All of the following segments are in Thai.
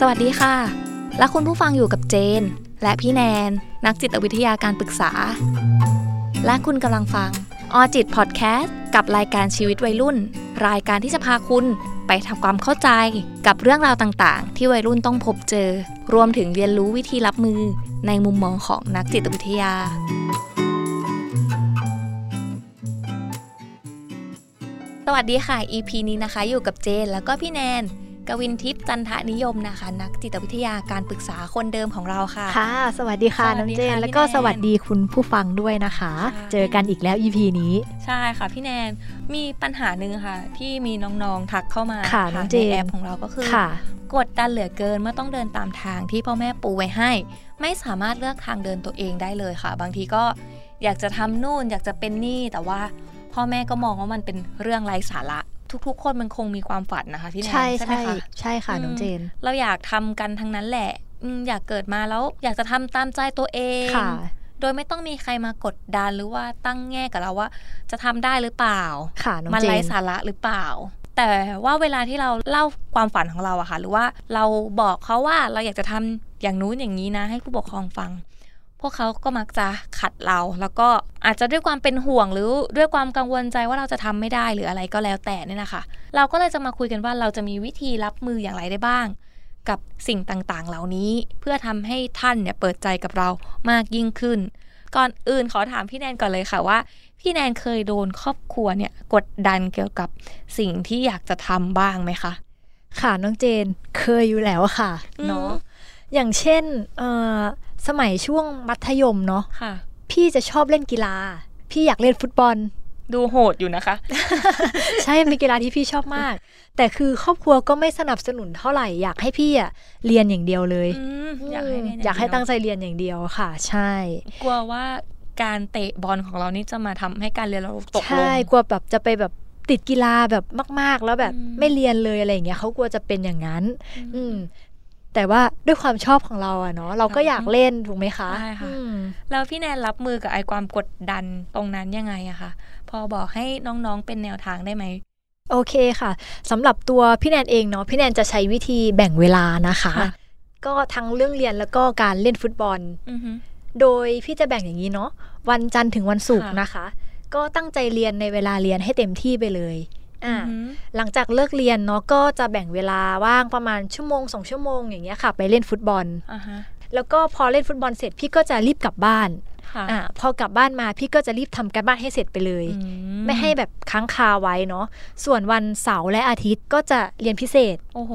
สวัสดีค่ะ และคุณผู้ฟังอยู่กับเจน และพี่แนน นักจิตวิทยาการปรึกษา และคุณกำลังฟังออจิตพอดแคสต์กับรายการชีวิตวัยรุ่น รายการที่จะพาคุณไปทำความเข้าใจกับเรื่องราวต่างๆ ที่วัยรุ่นต้องพบเจอ รวมถึงเรียนรู้วิธีรับมือในมุมมองของนักจิตวิทยา สวัสดีค่ะ EP นี้นะคะ อยู่กับเจนแล้วก็พี่แนน กวินทิพย์จันทนิยมนะคะ นักจิตวิทยาการปรึกษาคนเดิมของเราค่ะ ค่ะ สวัสดีค่ะสวัน้สองดีเจนค่ะแล้วก็พี่แนนสวัสดีคุณผู้ฟังด้วยนะคะค่ะเจอกันอีกแล้ว EP นี้ ใช่ค่ะพี่แนนมีปัญหาหนึ่งค่ะ ที่มีน้องๆทักเข้ามาค่ะน้องเจนในแอปของเราก็คือค่ะกดดันเหลือเกินเมื่อต้องเดินตามทางที่พ่อแม่ปูไว้ให้ ไม่สามารถเลือกทางเดินตัวเองได้เลยค่ะ บางทีก็อยากจะทำนู่นอยากจะเป็นนี่แต่ว่าพ่อแม่ก็มองว่ามันเป็นเรื่องไร้สาระ ทุก ๆ คนมันคงมีความฝันนะคะพี่แนนใช่ใช่ไหมใช่คะใช่ค่ะอืมน้องเจน เราอยากทำกันทั้งนั้นแหละอืมอยากเกิดมาแล้วอยากจะทำตามใจตัวเองค่ะโดยไม่ต้องมีใครมากดดันหรือว่าตั้งแง่กับเราว่า จะทำได้หรือเปล่าค่ะน้องมันเจไร้นสาระหรือเปล่า แต่ว่าเวลาที่เราเล่าความฝันของเราอะค่ะ หรือว่าเราบอกเขาว่าเราอยากจะทำอย่างนู้นอย่างนี้นะ ให้ผู้ปกครองฟังพ วกเขาก็มักจะขัดเรา แล้วก็อาจจะด้วยความเป็นห่วงหรือด้วยความกังวลใจว่าเราจะทำไม่ได้หรืออะไรก็แล้วแต่เนี่ยนะคะ เราก็เลยจะมาคุยกันว่าเราจะมีวิธีรับมืออย่างไรได้บ้าง กับสิ่งต่างๆ เหล่านี้เพื่อทำให้ท่านเนี่ยเปิดใจกับเรามากยิ่งขึ้น ก่อนอื่นขอถามพี่แนนก่อนเลยค่ะว่า พี่แนนเคยโดนครอบครัวเนี่ยกดดันเกี่ยวกับสิ่งที่อยากจะทำบ้างไหมคะค่ะน้องเจนเคยอยู่แล้วค่ะอืมเนาะ อย่างเช่นเอ่อสมัยช่วงมัธยมเนาะค่ะพี่จะชอบเล่นกีฬา พี่อยากเล่นฟุตบอล ดูโหดอยู่นะคะ ใช่เป็นกีฬาที่พี่ชอบมาก แต่คือครอบครัวก็ไม่สนับสนุนเท่าไหร่อยากให้พี่อะเรียนอย่างเดียวเลยอืมอยากให้เรีนอยากให้เดีวตั้งใจเรียนอย่างเดียวค่ะ ใช่ กลัวว่าการเตะบอลของเรานี่จะมาทำให้การเรียนเราตกลงใช่กลัวแบบจะไปแบบติดกีฬาแบบมาก ๆ แล้วแบบอืมไม่เรียนเลยอะไรอย่างเงี้ยเขากลัวจะเป็นอย่างนั้น อืม แต่ว่าด้วยความชอบของเราอะเนาะเราก็อยากเล่นถูกไหมคะใช่ค่ะอืมแล้วพี่แนนรับมือกับไอ้ความกดดันตรงนั้นยังไงอะคะพอบอกให้น้องๆเป็นแนวทางได้ไหมโอเคค่ะสำหรับตัวพี่แนนเองเนาะพี่แนนจะใช้วิธีแบ่งเวลานะคะค่ะก็ทั้งเรื่องเรียนแล้วก็การเล่นฟุตบอลอือฮึโดยพี่จะแบ่งอย่างนี้เนาะวันจันทร์ถึงวันศุกร์ค่ะนะคะ ก็ตั้งใจเรียนในเวลาเรียนให้เต็มที่ไปเลยอ่าอือฮึ หลังจากเลิกเรียนเนาะก็จะแบ่งเวลาว่างประมาณชั่วโมงสองชั่วโมงอย่างเงี้ยค่ะ ไปเล่นฟุตบอลอ่าฮะแล้วก็พอเล่นฟุตบอลเสร็จพี่ก็จะรีบกลับบ้านค่ะอ่าพอกลับบ้านมาพี่ก็จะรีบทำการบ้านให้เสร็จไปเลยอืไม่ให้แบบค้างคาไว้เนาะส่วนวันเสาร์และอาทิตย์ก็จะเรียนพิเศษ โอ้โห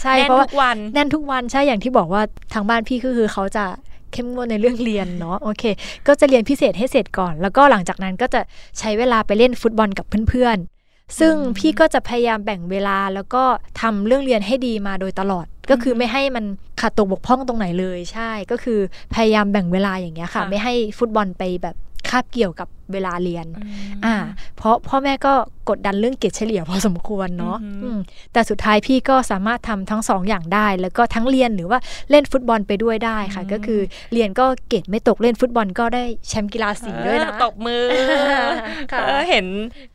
ใช่แน่นเพราะว่าทุกวันแน่นทุกวันใช่อย่างที่บอกว่าทางบ้านพี่ก็คือเขาจะเข้มงวดในเรื่องเรียนเนาะโอเค ก็จะเรียนพิเศษให้เสร็จก่อน แล้วก็หลังจากนั้นก็จะใช้เวลาไปเล่นฟุตบอลกับเพื่อนๆ ซึ่งอืมพี่ก็จะพยายามแบ่งเวลาแล้วก็ทำเรื่องเรียนให้ดีมาโดยตลอด ก็คือไม่ให้มันขาดตกบกพร่องตรงไหนเลยใช่ ก็คือพยายามแบ่งเวลาอย่างเงี้ยค่ะ ไม่ให้ฟุตบอลไปแบบ คาบเกี่ยวกับเวลาเรียนอืมอ่า เพราะพ่อแม่ก็กดดันเรื่องเกรดเฉลี่ยพอสมควรเนาะอือหืออือืมแต่สุดท้ายพี่ก็สามารถทำทั้งสองอย่างได้ แล้วก็ทั้งเรียนหรือว่าเล่นฟุตบอลไปด้วยได้ค่ะ ก็คือเรียนก็เกรดไม่ตกเล่นฟุตบอลก็ได้แชมป์กีฬาสีด้วยนะเออตบมือค่ะเออเห็น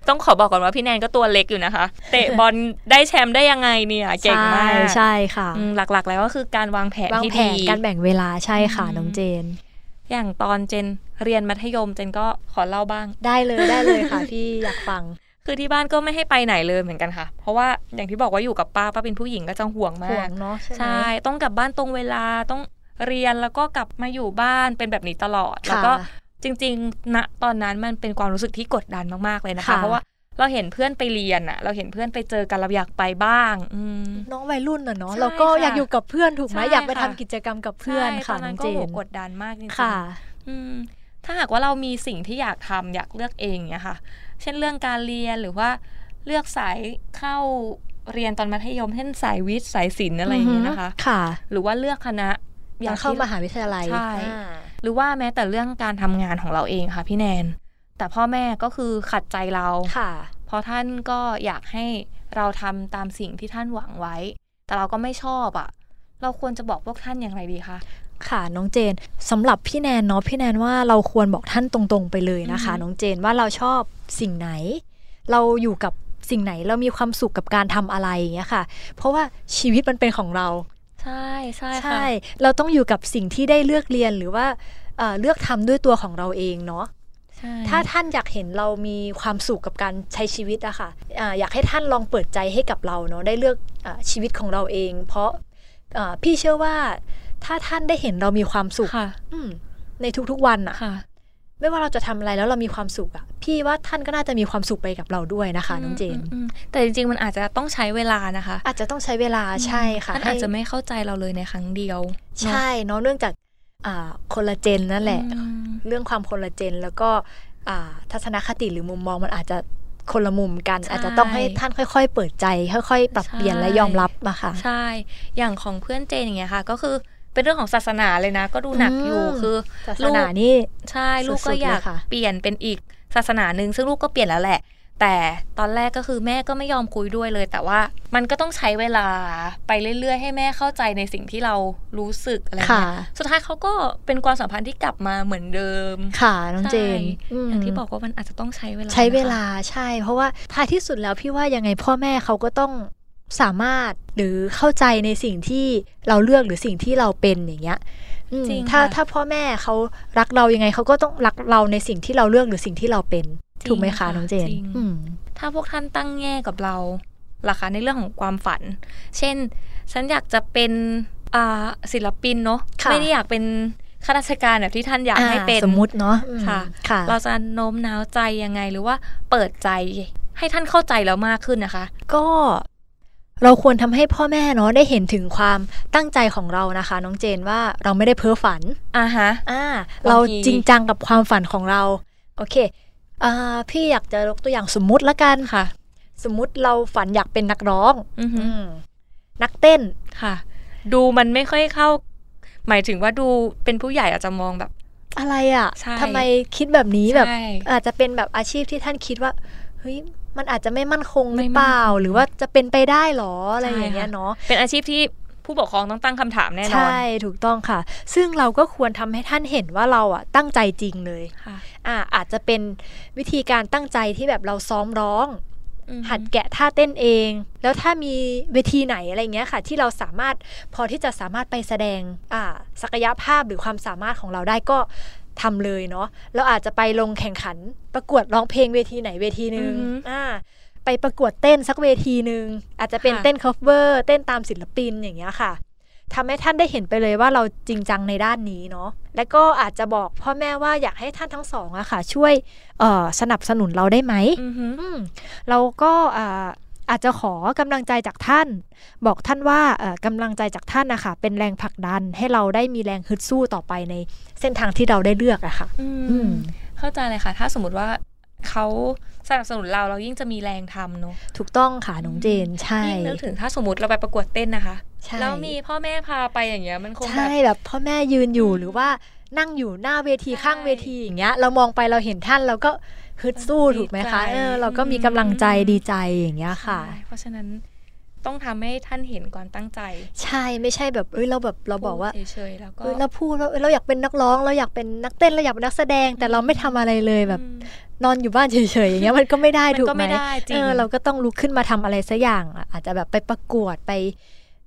ต้องขอบอกก่อนว่าพี่แนนก็ตัวเล็กอยู่นะคะ เตะบอลได้แชมป์ได้ยังไงเนี่ยเก่งมากใช่ใช่ค่ะอืมหลักๆ แล้วก็คือการวางแผนวางที่แผดีนการแบ่งเวลาใช่ค่ะอืมน้องเจน อย่างตอนเจนเรียนมัธยมเจนก็ขอเล่าบ้าง ได้เลยได้เลยค่ะพี่อยากฟัง คือที่บ้านก็ไม่ให้ไปไหนเลยเหมือนกันค่ะ เพราะว่าอย่างที่บอกว่าอยู่กับป้าป้าเป็นผู้หญิงก็จะห่วงมาห่วกงเนาะใช่ไหมใช่ ต้องกลับบ้านตรงเวลาต้องเรียนแล้วก็กลับมาอยู่บ้านเป็นแบบนี้ตลอดแล้วก็ค่ะจริงๆณตอนนั้นมันเป็นความรู้สึกที่กดดันมากๆเลยนะคะค่ะเพราะว่า เราเห็นเพื่อนไปเรียนอะเราเห็นเพื่อนไปเจอกันเราอยากไปบ้างอืมน้องวัยรุ่นน่ะเนาะใช่เราก็ค่ะอยากอยู่กับเพื่อนถูกไหมใช่อยากไปทำค่ะกิจกรรมกับเพื่อนใช่ค่ะตอนน้นั้อนงก็เจโหนกดดันมากจริงๆค่ะอืมถ้าหากว่าเรามีสิ่งที่อยากทำอยากเลือกเองเนี่ยค่ะ เช่นเรื่องการเรียนหรือว่าเลือกสายเข้าเรียนตอนมัธยมเช่นสายวิทย์สายศิลป์อะไรอย่างเงี้ยนะคะ ค่ะ หรือว่าเลือกคณะอยากเข้าที่มหาวิทยาลัยใช่อ่าหรือว่าแม้แต่เรื่องการทำงานของเราเองค่ะพี่แนน แต่พ่อแม่ก็คือขัดใจเราค่ะ เพราะท่านก็อยากให้เราทำตามสิ่งที่ท่านหวังไว้ แต่เราก็ไม่ชอบอะ่ะ เราควรจะบอกพวกท่านอย่างไรดีคะค่ะน้องเจนสำหรับพี่แนนเนาะพี่แนนว่าเราควรบอกท่านตรงๆไปเลยนะคะอือฮึน้องเจนว่าเราชอบสิ่งไหน เราอยู่กับสิ่งไหนเรามีความสุขกับการทำอะไรอย่างเงี้ยค่ะ เพราะว่าชีวิตมันเป็นของเรา ใช่ใช่ค่ะใช่เราต้องอยู่กับสิ่งที่ได้เลือกเรียนหรือว่าเอ่อเลือกทำด้วยตัวของเราเองเนาะใช่ ถ้าท่านอยากเห็นเรามีความสุขกับการใช้ชีวิตอะค่ะอาอยากให้ท่านลองเปิดใจให้กับเราเนาะได้เลือกอาชีวิตของเราเอง เพราะอ่าพี่เชื่อว่าถ้าท่านได้เห็นเรามีความสุขค่ะอืมในทุกๆวันอะค่ะไม่ว่าเราจะทำอะไรแล้วเรามีความสุขอะพี่ว่าท่านก็น่าจะมีความสุขไปกับเราด้วยนะคะน้องเจนมอืมแต่จริงๆมันอาจจะต้องใช้เวลานะคะ อาจจะต้องใช้เวลาใช่ค่ะท่านอาจให้จะไม่เข้าใจเราเลยในครั้งเดียวเนอะใช่เนาะเนื่องจากอ่า คนละเจนนั่นแหละอืมเรื่องความคนละเจนแล้วก็อ่าทัศนคติหรือมุมมองมันอาจจะคนละมุมกันใช่อาจจะต้องให้ท่านค่อยๆ เปิดใจ ค่อย ๆ ปรับเปลี่ยนใช่และยอมรับมาค่ะ ใช่ อย่างของเพื่อนเจนอย่างเงี้ยค่ะ ก็คือเป็นเรื่องของศาสนาเลยนะ ก็ดูหนักอยู่อืมคือศาสนานี่ใช่ลูกสุก็ดๆอยากเลยค่ะเปลี่ยนเป็นอีกศาสนาหนึ่งซึ่งลูกก็เปลี่ยนแล้วแหละ แต่ตอนแรกก็คือแม่ก็ไม่ยอมคุยด้วยเลย แต่ว่ามันก็ต้องใช้เวลาไปเรื่อยๆ ให้แม่เข้าใจในสิ่งที่เรารู้สึกอะไรค่ะเงี้ยสุดท้ายเขาก็เป็นความสัมพันธ์ที่กลับมาเหมือนเดิม ค่ะน้องเจนใช่มอย่างที่บอกว่ามันอาจจะต้องใช้เวลา ใช้เวลานะคะใช่ เพราะว่าท้ายที่สุดแล้วพี่ว่ายังไงพ่อแม่เขาก็ต้องสามารถหรือเข้าใจในสิ่งที่เราเลือกหรือสิ่งที่เราเป็นอย่างเงี้ยอืมจริงถ้าค่ะถ้าพ่อแม่เขารักเรายังไงเขาก็ต้องรักเราในสิ่งที่เราเลือกหรือสิ่งที่เราเป็นจริง ถูกไหมคะค่ะน้องเจนจริงอืมถ้าพวกท่านตั้งแง่กับเราล่ะคะในเรื่องของความฝัน เช่น ฉันอยากจะเป็นอ่าศิลปินเนาะค่ะไม่ได้อยากเป็นข้าราชการแบบที่ท่านอยากให้เป็นสมมุติเนาะอืมค่ะค่ะเราจะโน้มน้าวใจยังไงหรือว่าเปิดใจให้ท่านเข้าใจเรามากขึ้นนะคะ ก็เราควรทำให้พ่อแม่เนาะได้เห็นถึงความตั้งใจของเรานะคะ น้องเจนว่าเราไม่ได้เพ้อฝันอ่าฮะอ่าบางทีเราจริงจังกับความฝันของเรา โอเคอ่า พี่อยากจะยกตัวอย่างสมมุติละกันค่ะ สมมุติเราฝันอยากเป็นนักร้องอือฮึอืมนักเต้นค่ะ ดูมันไม่ค่อยเข้า หมายถึงว่าดูเป็นผู้ใหญ่อาจจะมองแบบ อะไรอะ่ะใช่ทำไมคิดแบบนี้แบบใช่อาจจะเป็นแบบอาชีพที่ท่านคิดว่าเฮ้ยมันอาจจะไม่มั่นคงหไม่รือมั่นเปล่าคงหรือว่าจะเป็นไปได้หรออะไรใช่อย่างเงี้ยค่ะเนาะเป็นอาชีพที่ ผู้ปกครองต้องตั้งคำถามแน่นอน ใช่ ถูกต้องค่ะ ซึ่งเราก็ควรทำให้ท่านเห็นว่าเราอะตั้งใจจริงเลยค่ะอ่าอาจจะเป็นวิธีการตั้งใจที่แบบเราซ้อมร้องอือฮึหัดแกะท่าเต้นเอง แล้วถ้ามีเวทีไหนอะไรเงี้ยค่ะ ที่เราสามารถพอที่จะสามารถไปแสดงอ่าศักยภาพหรือความสามารถของเราได้ก็ทำเลยเนาะเราอาจจะไปลงแข่งขันประกวดร้องเพลงเวทีไหนเวทีหนึ่งอือฮึอ่า ไปประกวดเต้นสักเวทีหนึ่งอาจจะเป็นค่ะเต้น cover เต้นตามศิลปินอย่างเงี้ยค่ะทำให้ท่านได้เห็นไปเลยว่าเราจริงจังในด้านนี้เนาะแล้วก็อาจจะบอกพ่อแม่ว่าอยากให้ท่านทั้งสองอะค่ะ ช่วยเอ่อสนับสนุนเราได้ไหมอือฮึอืมเราก็อ่าอาจจะขอกำลังใจจากท่าน บอกท่านว่าเอ่อกำลังใจจากท่านนะคะเป็นแรงผลักดันให้เราได้มีแรงฮึดสู้ต่อไปในเส้นทางที่เราได้เลือกอะค่ะอืมอืมเข้าใจเลยค่ะ ถ้าสมมติว่า เขาสนับสนุนเราเรายิ่งจะมีแรงทำเนอะถูกต้องค่ะน้องเจนใช่ยิ่งนึกถึงถ้าสมมติเราไปประกวดเต้นนะคะใช่แล้วมีพ่อแม่พาไปอย่างเงี้ยมันคงแบใช่บแบบพ่อแม่ยืนอยู่อืมหรือว่านั่งอยู่หน้าเวทีใช่ข้างเวทีอย่างเงี้ย เรามองไปเราเห็นท่านเราก็ฮึดสู้ดีถูกไหมคะใจเออเราก็มีกำลังใจอืมดีใจอย่างเงี้ยค่ะใช่เพราะฉะนั้นต้องทำให้ท่านเห็นความตั้งใจ ใช่ไม่ใช่แบบเอ้ยเราแบบเราบอกว่าพูดเฉยๆแล้วก็เอ้ยเราพูดว่าเอ้ยเราอยากเป็นนักร้อง เราอยากเป็นนักเต้นเราอยากเป็นนักแสดง แต่เราไม่ทำอะไรเลยแบบอืม นอนอยู่บ้านเฉยๆอย่างเงี้ยมันก็ไม่ได้มันถูกก็ไหมไม่ได้จริงเออเราก็ต้องลุกขึ้นมาทำอะไรสักอย่างอะอาจจะแบบไปประกวดไป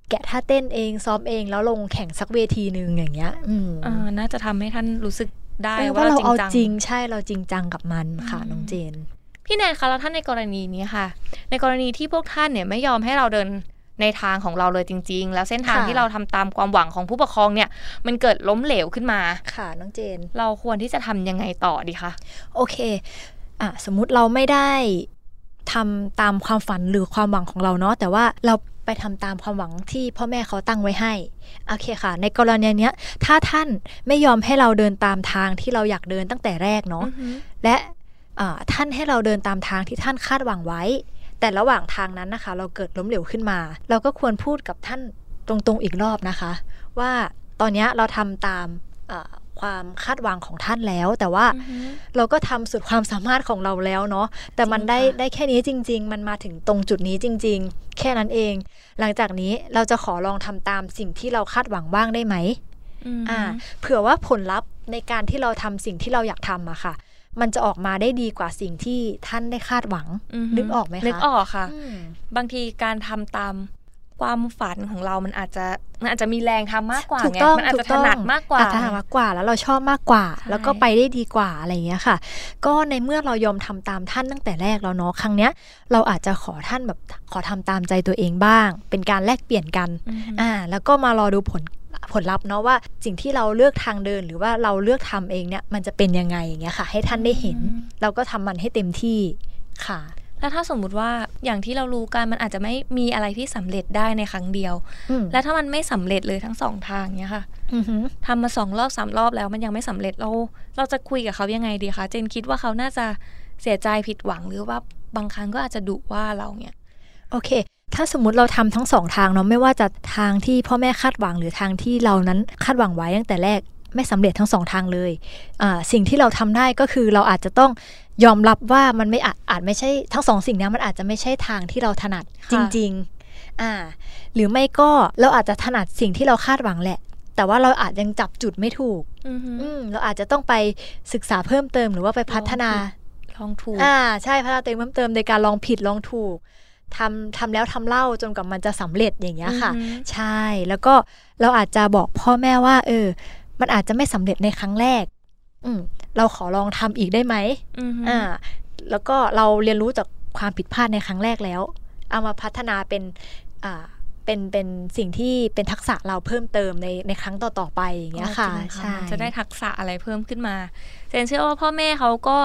แกะท่าเต้นเองซ้อมเองแล้วลงแข่งสักเวทีหนึ่งอย่างเงี้ย อืมอ่าน่าจะทำให้ท่านรู้สึกได้เออว่าว่าเราเราเอาจริงจังจริงใช่เราจริงจังกับมันค่ะอืมน้องเจน พี่แนนคะแล้วท่านในกรณีนี้ค่ะ ในกรณีที่พวกท่านเนี่ยไม่ยอมให้เราเดิน ในทางของเราเลยจริง ๆ แล้วเส้นทางค่ะที่เราทำตามความหวังของผู้ปกครองเนี่ย มันเกิดล้มเหลวขึ้นมาค่ะน้องเจน เราควรที่จะทำยังไงต่อดีคะโอเคอะสมมุติเราไม่ได้ทำตามความฝันหรือความหวังของเราเนาะแต่ว่าเราไปทำตามความหวังที่พ่อแม่เขาตั้งไว้ให้โอเคค่ะ ในกรณีเนี้ยถ้าท่านไม่ยอมให้เราเดินตามทางที่เราอยากเดินตั้งแต่แรกเนาะอือฮึและอ่าท่านให้เราเดินตามทางที่ท่านคาดหวังไว้ แต่ระหว่างทางนั้นนะคะ เราเกิดล้มเหลวขึ้นมา เราก็ควรพูดกับท่านตรงๆอีกรอบนะคะ ว่าตอนเนี้ยเราทำตามอ่าความคาดหวังของท่านแล้ว แต่ว่าอือฮึเราก็ทำสุดความสามารถของเราแล้วเนาะแต่มันจริงได้ค่ะได้แค่นี้จริง ๆ มันมาถึงตรงจุดนี้จริง ๆ แค่นั้นเอง หลังจากนี้เราจะขอลองทำตามสิ่งที่เราคาดหวังบ้างได้ไหมอืมอ่าเผื่อว่าผลลัพธ์ในการที่เราทำสิ่งที่เราอยากทำอะค่ะ มันจะออกมาได้ดีกว่าสิ่งที่ท่านได้คาดหวังอือฮึนึกออกไหมคะนึกออกค่ะอืมบางทีการทำตาม ความฝันของเรามันอาจจะมันอาจจะมีแรงทำมากกว่าถูกไงต้องมันอาจถูจะกถต้องนัดมากกว่าอาจจะถนัดมากกว่า แล้วเราชอบมากกว่าใช่แล้วก็ไปได้ดีกว่าอะไรอย่างเงี้ยค่ะ ก็ในเมื่อเรายอมทำตามท่านตั้งแต่แรกแล้วเนาะครั้งเนี้ย เราอาจจะขอท่านแบบขอทำตามใจตัวเองบ้าง เป็นการแลกเปลี่ยนกันอือฮึอ่าแล้วก็มารอดูผลผลลัพธ์เนาะว่าสิ่งที่เราเลือกทางเดินหรือว่าเราเลือกทำเองเนี่ยมันจะเป็นยังไงอย่างเงี้ยค่ะ ให้ท่านได้เห็น เราก็ทำมันให้เต็มที่ค่ะ แล้วถ้าสมมุติว่าอย่างที่เรารู้กันมันอาจจะไม่มีอะไรที่สำเร็จได้ในครั้งเดียวอืมและถ้ามันไม่สำเร็จเลยทั้งสองทางเนี้ยค่ะอือหือทำมาสองรอบสามรอบแล้วมันยังไม่สำเร็จเรา เราจะคุยกับเขายังไงดีคะเจนคิดว่าเขาน่าจะเสียใจผิดหวังหรือว่าบางครั้งก็อาจจะดุว่าเราเนี่ยโอเค ถ้าสมมติเราทำทั้งสองทางเนาะไม่ว่าจะทางที่พ่อแม่คาดหวังหรือทางที่เรานั้นคาดหวังไว้ตั้งแต่แรก ไม่สำเร็จทั้งสองทางเลยอ่าสิ่งที่เราทำได้ก็คือเราอาจจะต้องยอมรับว่ามันไม่อาจอาจไม่ใช่ทั้งสองสิ่งเนี้ยมันอาจจะไม่ใช่ทางที่เราถนัดค่ะจริง ๆอ่าหรือไม่ก็เราอาจจะถนัดสิ่งที่เราคาดหวังแหละ แต่ว่าเราอาจยังจับจุดไม่ถูกอือฮึอืมเราอาจจะต้องไปศึกษาเพิ่มเติมหรือว่าไปพัฒนาลองถูกอ่าใช่พัฒนาตัวเองเพิ่มเติมในการลองผิดลองถูกทำทำแล้วทำเล่าจนกว่ามันจะสำเร็จอย่างเงี้ยค่ะอือฮึใช่แล้วก็เราอาจจะบอกพ่อแม่ว่า เออ มันอาจจะไม่สำเร็จในครั้งแรก อืมเราขอลองทำอีกได้ไหมอือฮึอ่า แล้วก็เราเรียนรู้จากความผิดพลาดในครั้งแรกแล้ว เอามาพัฒนาเป็นอ่าเป็นเป็นสิ่งที่เป็นทักษะเราเพิ่มเติมในในครั้งต่อๆไปอย่างเงี้ยค่ะจริงใช่มันจะได้ทักษะอะไรเพิ่มขึ้นมาเจนเชื่อว่าพ่อแม่เขาก็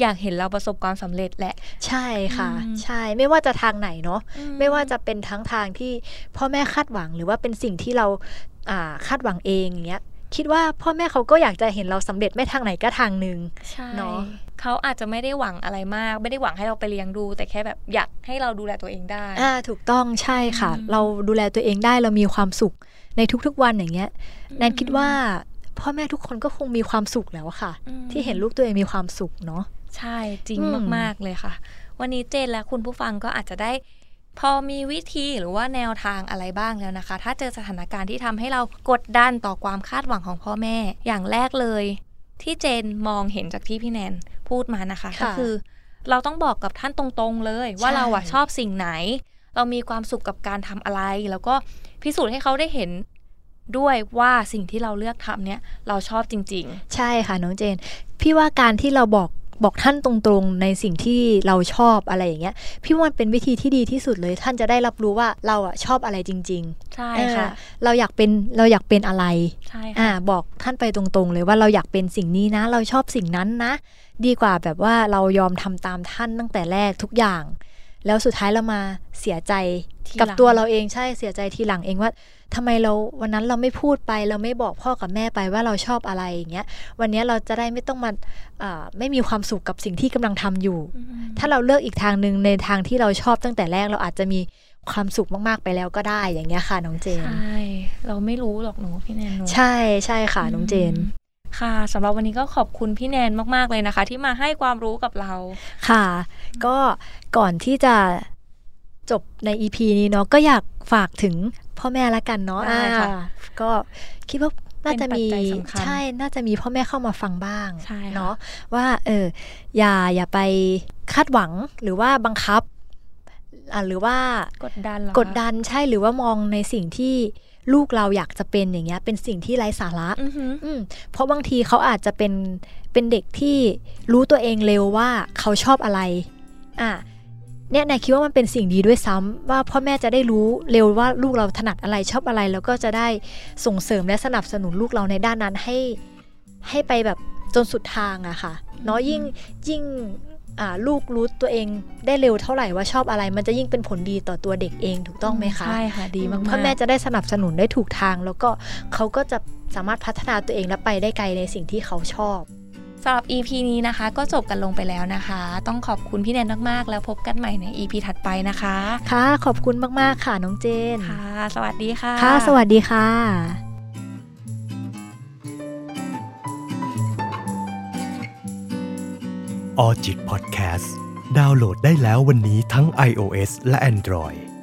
อยากเห็นเราประสบความสำเร็จแหละ ใช่ค่ะอืมใช่ไม่ว่าจะทางไหนเนาะอืไม่ว่าจะเป็นทั้งทางที่พ่อแม่คาดหวังหรือว่าเป็นสิ่งที่เราอ่าคาดหวังเองอย่างเงี้ย คิดว่าพ่อแม่เขาก็อยากจะเห็นเราสำเร็จไม่ทางไหนก็ทางหนึ่งใช่เนอะเขาอาจจะไม่ได้หวังอะไรมาก ไม่ได้หวังให้เราไปเลี้ยงดู แต่แค่แบบอยากให้เราดูแลตัวเองได้อ่าถูกต้องใช่ค่ะอืมเราดูแลตัวเองได้เรามีความสุขในทุกๆวันอย่างเงี้ยแนนคิดว่าพ่อแม่ทุกคนก็คงมีความสุขแล้วค่ะอืมที่เห็นลูกตัวเองมีความสุขเนาะใช่จริงอืมมาก ๆ เลยค่ะ วันนี้เจนและคุณผู้ฟังก็อาจจะได้ พอมีวิธีหรือว่าแนวทางอะไรบ้างแล้วนะคะ ถ้าเจอสถานการณ์ที่ทำให้เรากดดันต่อความคาดหวังของพ่อแม่ อย่างแรกเลย ที่เจนมองเห็นจากที่พี่แนนพูดมานะคะค่ะก็คือ เราต้องบอกกับท่านตรงๆเลย ว่าใช่เราอะชอบสิ่งไหน เรามีความสุขกับการทำอะไร แล้วก็พิสูจน์ให้เขาได้เห็นด้วยว่าสิ่งที่เราเลือกทำเนี่ยเราชอบจริงใช่ค่ะน้องเจน พี่ว่าการที่เราบอก บอกท่านตรงๆในสิ่งที่เราชอบอะไรอย่างเงี้ยพี่ว่ามันเป็นวิธีที่ดีที่สุดเลย ท่านจะได้รับรู้ว่าเราอะชอบอะไรจริง ๆ ใช่ๆเออค่ะเราอยากเป็นเราอยากเป็นอะไรใช่อ่าค่ะบอกท่านไปตรงๆ เลยว่าเราอยากเป็นสิ่งนี้นะ เราชอบสิ่งนั้นนะ ดีกว่าแบบว่าเรายอมทำตามท่านตั้งแต่แรกทุกอย่าง แล้วสุดท้ายเรามาเสียใจทีกับหลังตัวเราเองใช่เสียใจทีหลังเองว่าทำไมเราวันนั้นเราไม่พูดไป เราไม่บอกพ่อกับแม่ไปว่าเราชอบอะไรอย่างเงี้ยวันนี้เราจะได้ไม่ต้องมาอ่าไม่มีความสุขกับสิ่งที่กำลังทำอยู่อืมถ้าเราเลือกอีกทางหนึ่งในทางที่เราชอบตั้งแต่แรกเราอาจจะมีความสุขมากๆไปแล้วก็ได้อย่างเงี้ยค่ะน้องเจนใช่เราไม่รู้หรอกหนูพี่แนนหนูใช่ใช่ค่ะน้องเจน ค่ะสำหรับวันนี้ก็ขอบคุณพี่แนนมากๆเลยนะคะ ที่มาให้ความรู้กับเราค่ะ ก็ก่อนที่จะจบใน EP นี้เนาะก็อยากฝากถึงพ่อแม่ละกันเนาะได้ค่ะอ่าก็คิดว่าน่าจะมีเป็นปัจจัยสำคัญใช่น่าจะมีพ่อแม่เข้ามาฟังบ้างใช่ค่ะเนาะว่าเอออย่าอย่าไปคาดหวังหรือว่าบังคับอ่าหรือว่ากดดันเหรอกดดันใช่หรือว่ามองในสิ่งที่ ลูกเราอยากจะเป็นอย่างเงี้ย เป็นสิ่งที่ไร้สาระอือหืออืมเพราะบางทีเขาอาจจะเป็นเป็นเด็กที่รู้ตัวเองเร็วว่าเขาชอบอะไร อะเนี่ยนายคิดว่ามันเป็นสิ่งดีด้วยซ้ำว่าพ่อแม่จะได้รู้เร็วว่าลูกเราถนัดอะไรชอบอะไร แล้วก็จะได้ส่งเสริมและสนับสนุนลูกเราในด้านนั้นให้ให้ไปแบบจนสุดทางอะค่ะเนาะยิ่งยิ่งอ่า ลูกรู้ตัวเองได้เร็วเท่าไหร่ว่าชอบอะไร มันจะยิ่งเป็นผลดีต่อตัวเด็กเองถูกต้องไหมคะ ใช่ค่ะดีมากๆพ่อแม่จะได้สนับสนุนได้ถูกทาง แล้วก็เขาก็จะสามารถพัฒนาตัวเองและไปได้ไกลในสิ่งที่เขาชอบสำหรับ EP นี้นะคะ ก็จบกันลงไปแล้วนะคะ ต้องขอบคุณพี่แนนมากๆ แล้วพบกันใหม่ใน EP ถัดไปนะคะ ค่ะ ขอบคุณมากๆค่ะน้องเจน ค่ะ สวัสดีค่ะ ค่ะ สวัสดีค่ะ ออจิตพอดแคสต์ดาวน์โหลดได้แล้ววันนี้ทั้ง iOS และ Android